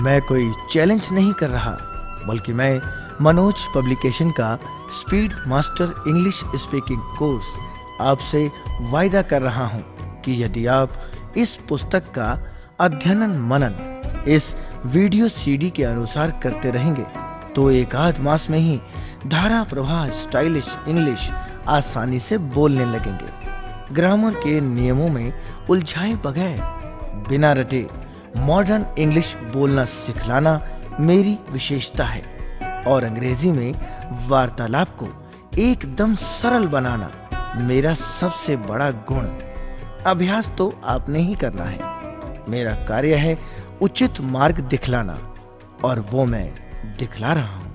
मैं कोई चैलेंज नहीं कर रहा, बल्कि मैं मनोज पब्लिकेशन का speed master English speaking course आपसे वायदा कर रहा हूँ कि यदि आप इस पुस्तक का अध्ययन मनन इस वीडियो सीडी के अनुसार करते रहेंगे तो एक आध मास में ही धारा प्रवाह स्टाइलिश इंग्लिश आसानी से बोलने लगेंगे। ग्रामर के नियमों में उलझाए बगैर, बिना रटे मॉडर्न इंग्लिश बोलना सिखलाना मेरी विशेषता है और अंग्रेज़ी में वार्तालाप को एकदम सरल बनाना मेरा सबसे बड़ा गुण। अभ्यास तो आपने ही करना है। मेरा कार्य है उचित मार्ग दिखलाना और वो मैं दिखला रहा हूँ।